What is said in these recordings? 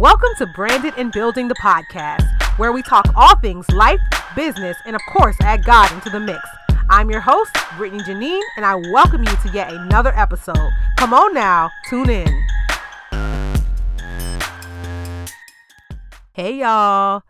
Welcome to Branded and Building the podcast, where we talk all things life, business, and of course, add God into the mix. I'm your host, Brittany Janine, and I welcome you to yet another episode. Come on now, tune in. Hey, y'all.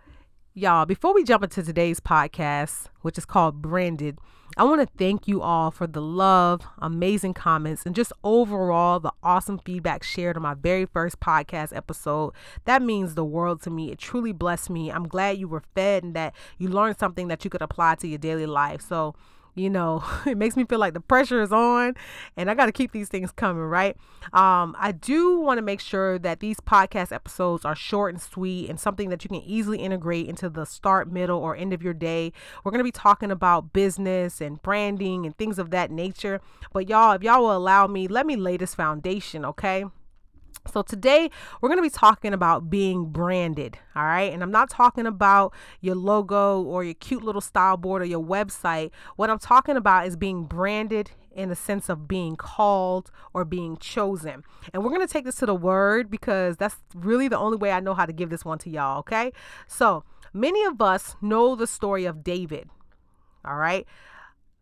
Y'all, before we jump into today's podcast, which is called Branded, I want to thank you all for the love, amazing comments, and just overall the awesome feedback shared on my very first podcast episode. That means the world to me. It truly blessed me. I'm glad you were fed and that you learned something that you could apply to your daily life. So, you know, it makes me feel like the pressure is on and I got to keep these things coming, right? Um, I do want to make sure that these podcast episodes are short and sweet and something that you can easily integrate into the start, middle, or end of your day. We're going to be talking about business and branding and things of that nature. But y'all, if y'all will allow me, let me lay this foundation, okay? So, today we're going to be talking about being branded. All right. And I'm not talking about your logo or your cute little style board or your website. What I'm talking about is being branded in the sense of being called or being chosen. And we're going to take this to the word because that's really the only way I know how to give this one to y'all. Okay. So, many of us know the story of David. All right.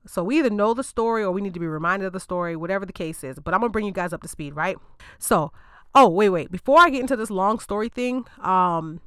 So we either know the story or we need to be reminded of the story, whatever the case is. But I'm gonna bring you guys up to speed, right? So Oh, wait, wait. Before I get into this long story thing, um,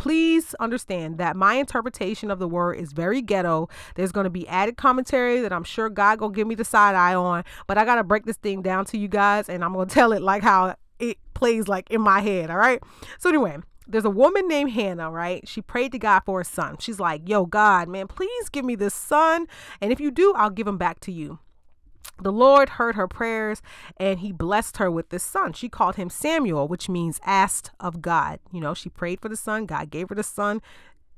please understand that my interpretation of the word is very ghetto. There's going to be added commentary that I'm sure God gonna give me the side eye on, but I gotta break this thing down to you guys, and I'm gonna tell it like how it plays like in my head. All right. So anyway, there's a woman named Hannah, right? She prayed to God for a son. She's like, "Yo, God, man, please give me this son, and if you do, I'll give him back to you." The Lord heard her prayers and he blessed her with this son. She called him Samuel, which means asked of God. You know, she prayed for the son, God gave her the son.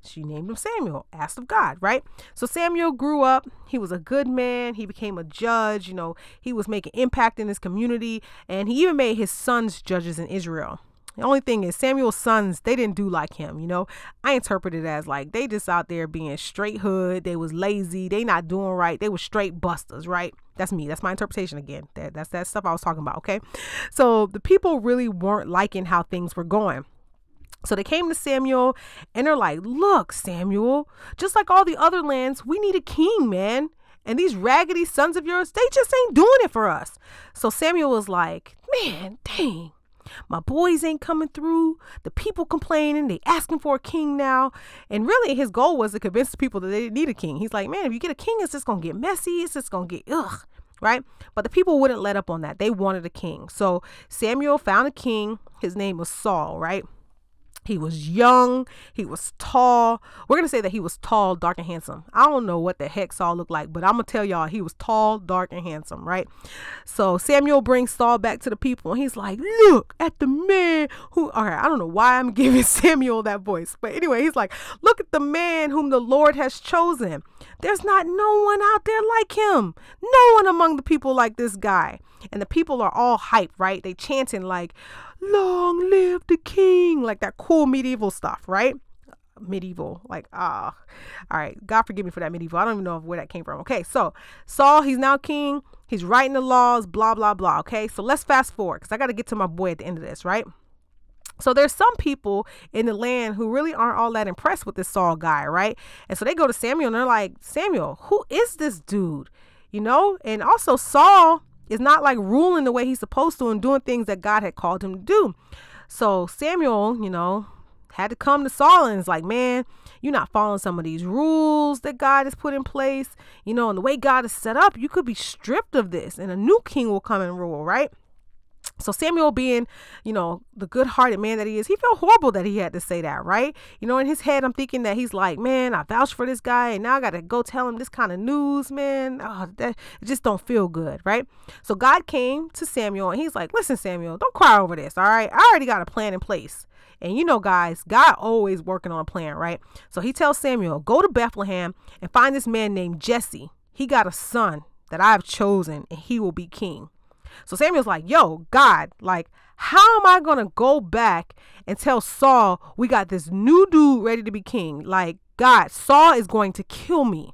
She named him Samuel, asked of God, right? So Samuel grew up. He was a good man. He became a judge. You know, he was making impact in his community and he even made his sons judges in Israel. The only thing is Samuel's sons, they didn't do like him, you know. I interpret it as like they just out there being straight hood, they was lazy, they not doing right, they were straight busters, right? That's me. That's my interpretation again. That, that's that stuff I was talking about, okay? So the people really weren't liking how things were going. So they came to Samuel and they're like, Look, Samuel, just like all the other lands, we need a king, man. And these raggedy sons of yours, they just ain't doing it for us. So Samuel was like, Man, dang my boys ain't coming through. The people complaining. They asking for a king now. And really, his goal was to convince the people that they need a king. He's like, man, if you get a king, it's just gonna get messy. It's just gonna get ugh, right? But the people wouldn't let up on that. They wanted a king. So Samuel found a king. His name was Saul, right? He was young. He was tall. We're going to say that he was tall, dark, and handsome. I don't know what the heck Saul looked like, but I'm going to tell y'all he was tall, dark, and handsome, right? So Samuel brings Saul back to the people, and he's like, Look at the man who, all right, I don't know why I'm giving Samuel that voice, but anyway, he's like, Look at the man whom the Lord has chosen. There's not no one out there like him, no one among the people like this guy. And the people are all hyped, right? They chanting, like, long live the king, like that cool medieval stuff, right? Medieval, like ah, all right. God forgive me for that medieval. I don't even know where that came from. Okay, so Saul, he's now king. He's writing the laws, blah blah blah. Okay, so let's fast forward because I got to get to my boy at the end of this, right? So there's some people in the land who really aren't all that impressed with this Saul guy, right? And so they go to Samuel and they're like, Samuel, who is this dude? You know? And also Saul, is not like ruling the way he's supposed to and doing things that God had called him to do. So Samuel, you know, had to come to Saul and it's like, man, you're not following some of these rules that God has put in place, you know, and the way God is set up, you could be stripped of this and a new king will come and rule, right? So Samuel being, you know, the good-hearted man that he is, he felt horrible that he had to say that, right? You know, in his head, I'm thinking that he's like, man, I vouched for this guy, and now I got to go tell him this kind of news, man. Oh, that it just don't feel good, right? So God came to Samuel, and he's like, listen, Samuel, don't cry over this, all right? I already got a plan in place. And you know, guys, God always working on a plan, right? So he tells Samuel, go to Bethlehem and find this man named Jesse. He got a son that I've chosen, and he will be king. So Samuel's like, yo, God, like, how am I going to go back and tell Saul we got this new dude ready to be king? Like, God, Saul is going to kill me.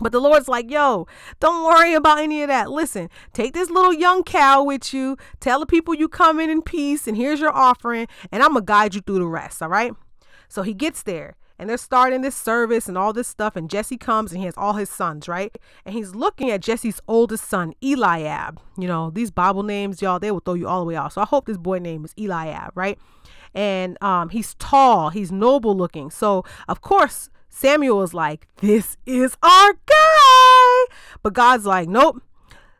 But the Lord's like, yo, don't worry about any of that. Listen, take this little young cow with you. Tell the people you come in in peace, and here's your offering, and I'm going to guide you through the rest. All right. So he gets there and they're starting this service and all this stuff. And Jesse comes and he has all his sons, right? And he's looking at Jesse's oldest son, Eliab. You know, these Bible names, y'all, they will throw you all the way off. So I hope this boy name is Eliab, right? And um, he's tall, he's noble looking. So, of course, Samuel is like, This is our guy. But God's like, Nope.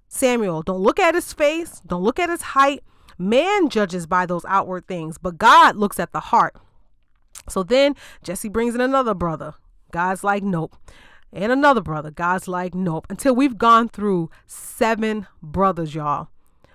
Samuel, don't look at his face, don't look at his height. Man judges by those outward things, but God looks at the heart. So then Jesse brings in another brother. God's like, nope. And another brother. God's like, nope. Until we've gone through seven brothers, y'all.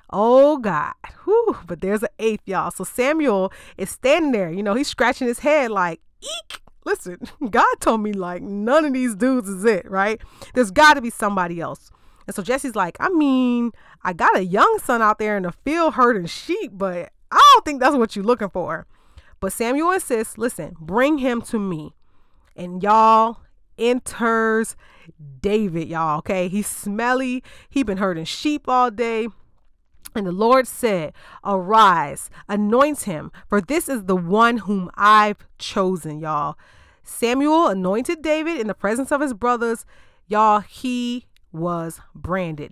Oh God. Whew. But there's an eighth, y'all. So Samuel is standing there. You know, he's scratching his head like, eek. Listen, God told me like none of these dudes is it, right? There's got to be somebody else. And so Jesse's like, I mean, I got a young son out there in the field herding sheep, but I don't think that's what you're looking for. But Samuel insists, listen, bring him to me. And y'all enters David, y'all. Okay. He's smelly. He been herding sheep all day. And the Lord said, Arise, anoint him, for this is the one whom I've chosen, y'all. Samuel anointed David in the presence of his brothers. Y'all, he was branded.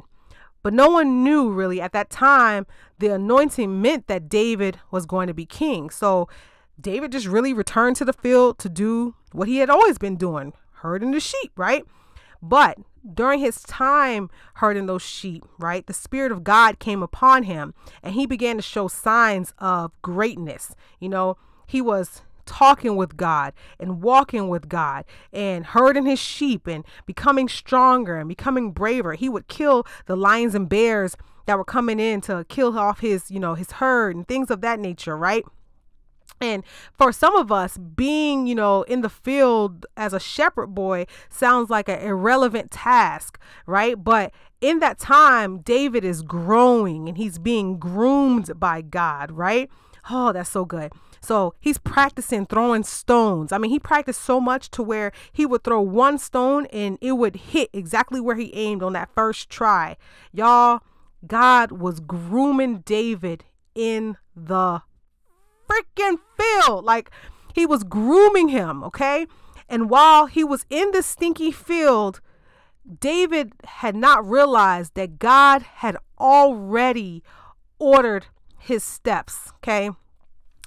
But no one knew really at that time the anointing meant that David was going to be king. So David just really returned to the field to do what he had always been doing, herding the sheep, right? But during his time herding those sheep, right, the Spirit of God came upon him and he began to show signs of greatness. You know, he was talking with God and walking with God and herding his sheep and becoming stronger and becoming braver. He would kill the lions and bears that were coming in to kill off his, you know, his herd and things of that nature, right? And for some of us, being, you know, in the field as a shepherd boy sounds like an irrelevant task, right? But in that time, David is growing and he's being groomed by God, right? Oh, that's so good. So he's practicing throwing stones. I mean, he practiced so much to where he would throw one stone and it would hit exactly where he aimed on that first try. Y'all, God was grooming David in the freaking field. Like he was grooming him, okay? And while he was in the stinky field, David had not realized that God had already ordered his steps, okay?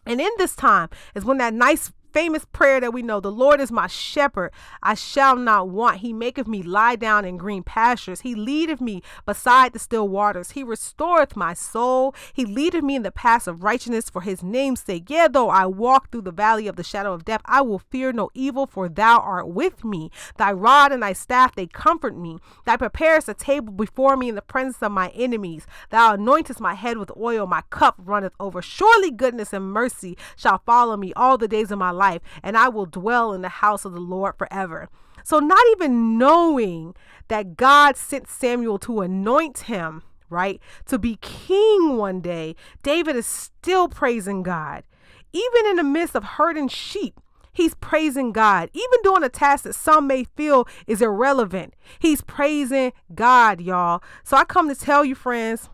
And in this time is when that nice famous prayer that we know the Lord is my shepherd, I shall not want. He maketh me lie down in green pastures. He leadeth me beside the still waters. He restoreth my soul. He leadeth me in the paths of righteousness for his name's sake. Yea, though I walk through the valley of the shadow of death, I will fear no evil, for thou art with me. Thy rod and thy staff, they comfort me. Thou preparest a table before me in the presence of my enemies. Thou anointest my head with oil, my cup runneth over. Surely goodness and mercy shall follow me all the days of my life life, and I will dwell in the house of the Lord forever. So, not even knowing that God sent Samuel to anoint him, right, to be king one day, David is still praising God. Even in the midst of herding sheep, he's praising God. Even doing a task that some may feel is irrelevant, he's praising God, y'all. So, I come to tell you, friends,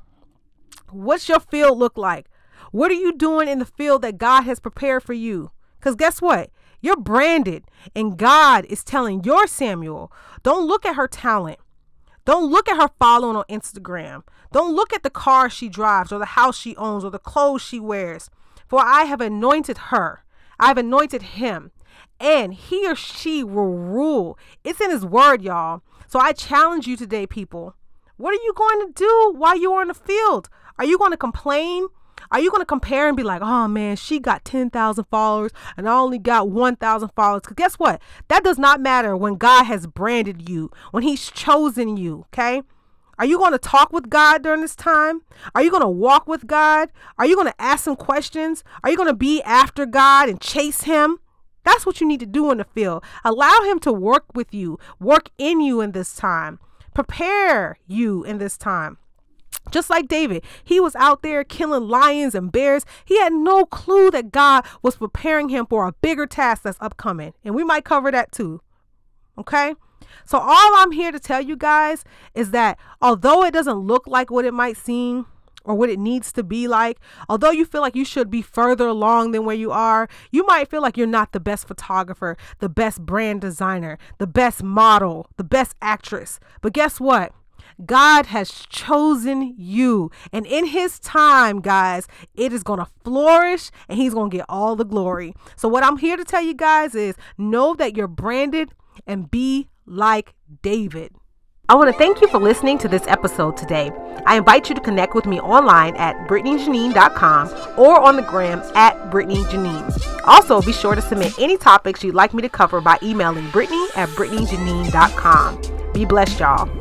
what's your field look like? What are you doing in the field that God has prepared for you? Because guess what? You're branded, and God is telling your Samuel, don't look at her talent. Don't look at her following on Instagram. Don't look at the car she drives or the house she owns or the clothes she wears. For I have anointed her. I've anointed him. And he or she will rule. It's in his word, y'all. So I challenge you today, people. What are you going to do while you're in the field? Are you going to complain? Are you going to compare and be like, oh man, she got 10,000 followers and I only got 1,000 followers? Because guess what? That does not matter when God has branded you, when He's chosen you, okay? Are you going to talk with God during this time? Are you going to walk with God? Are you going to ask Him questions? Are you going to be after God and chase Him? That's what you need to do in the field. Allow Him to work with you, work in you in this time, prepare you in this time. Just like David, he was out there killing lions and bears. He had no clue that God was preparing him for a bigger task that's upcoming. And we might cover that too. Okay? So, all I'm here to tell you guys is that although it doesn't look like what it might seem, or what it needs to be like. Although you feel like you should be further along than where you are, you might feel like you're not the best photographer, the best brand designer, the best model, the best actress. But guess what? God has chosen you. And in His time, guys, it is going to flourish and He's going to get all the glory. So, what I'm here to tell you guys is know that you're branded and be like David. I want to thank you for listening to this episode today. I invite you to connect with me online at BrittanyJanine.com or on the gram at BrittanyJanine. Also, be sure to submit any topics you'd like me to cover by emailing Brittany at BrittanyJanine.com. Be blessed, y'all.